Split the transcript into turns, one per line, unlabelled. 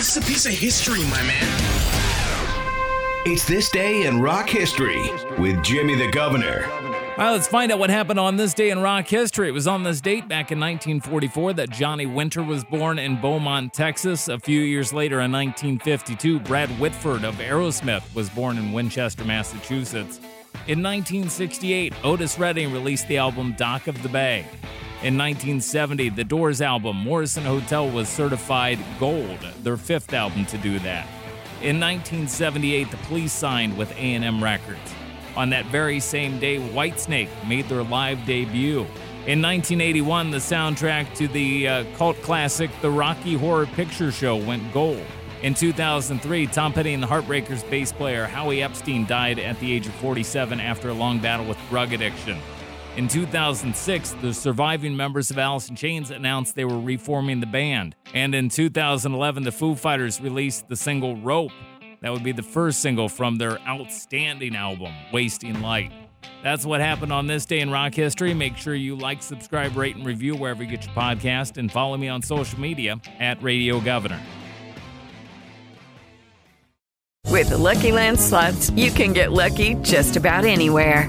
This is a piece of history, my man.
It's This Day in Rock History with Jimmy the Governor.
All right, let's find out what happened on this day in rock history. It was on this date back in 1944 that Johnny Winter was born in Beaumont, Texas. A few years later, in 1952, Brad Whitford of Aerosmith was born in Winchester, Massachusetts. In 1968, Otis Redding released the album Dock of the Bay. In 1970, the Doors album Morrison Hotel was certified gold, their fifth album to do that. In 1978, the police signed with A&M Records. On that very same day, Whitesnake made their live debut. In 1981, the soundtrack to the uh, cult classic The Rocky Horror Picture Show went gold. In 2003, Tom Petty and the Heartbreakers bass player Howie Epstein died at the age of 47 after a long battle with drug addiction. In 2006, the surviving members of Alice in Chains announced they were reforming the band. And in 2011, the Foo Fighters released the single Rope. That would be the first single from their outstanding album, Wasting Light. That's what happened on this day in rock history. Make sure you like, subscribe, rate, and review wherever you get your podcast, and follow me on social media at Radio Governor.
With the Lucky Land slots, you can get lucky just about anywhere.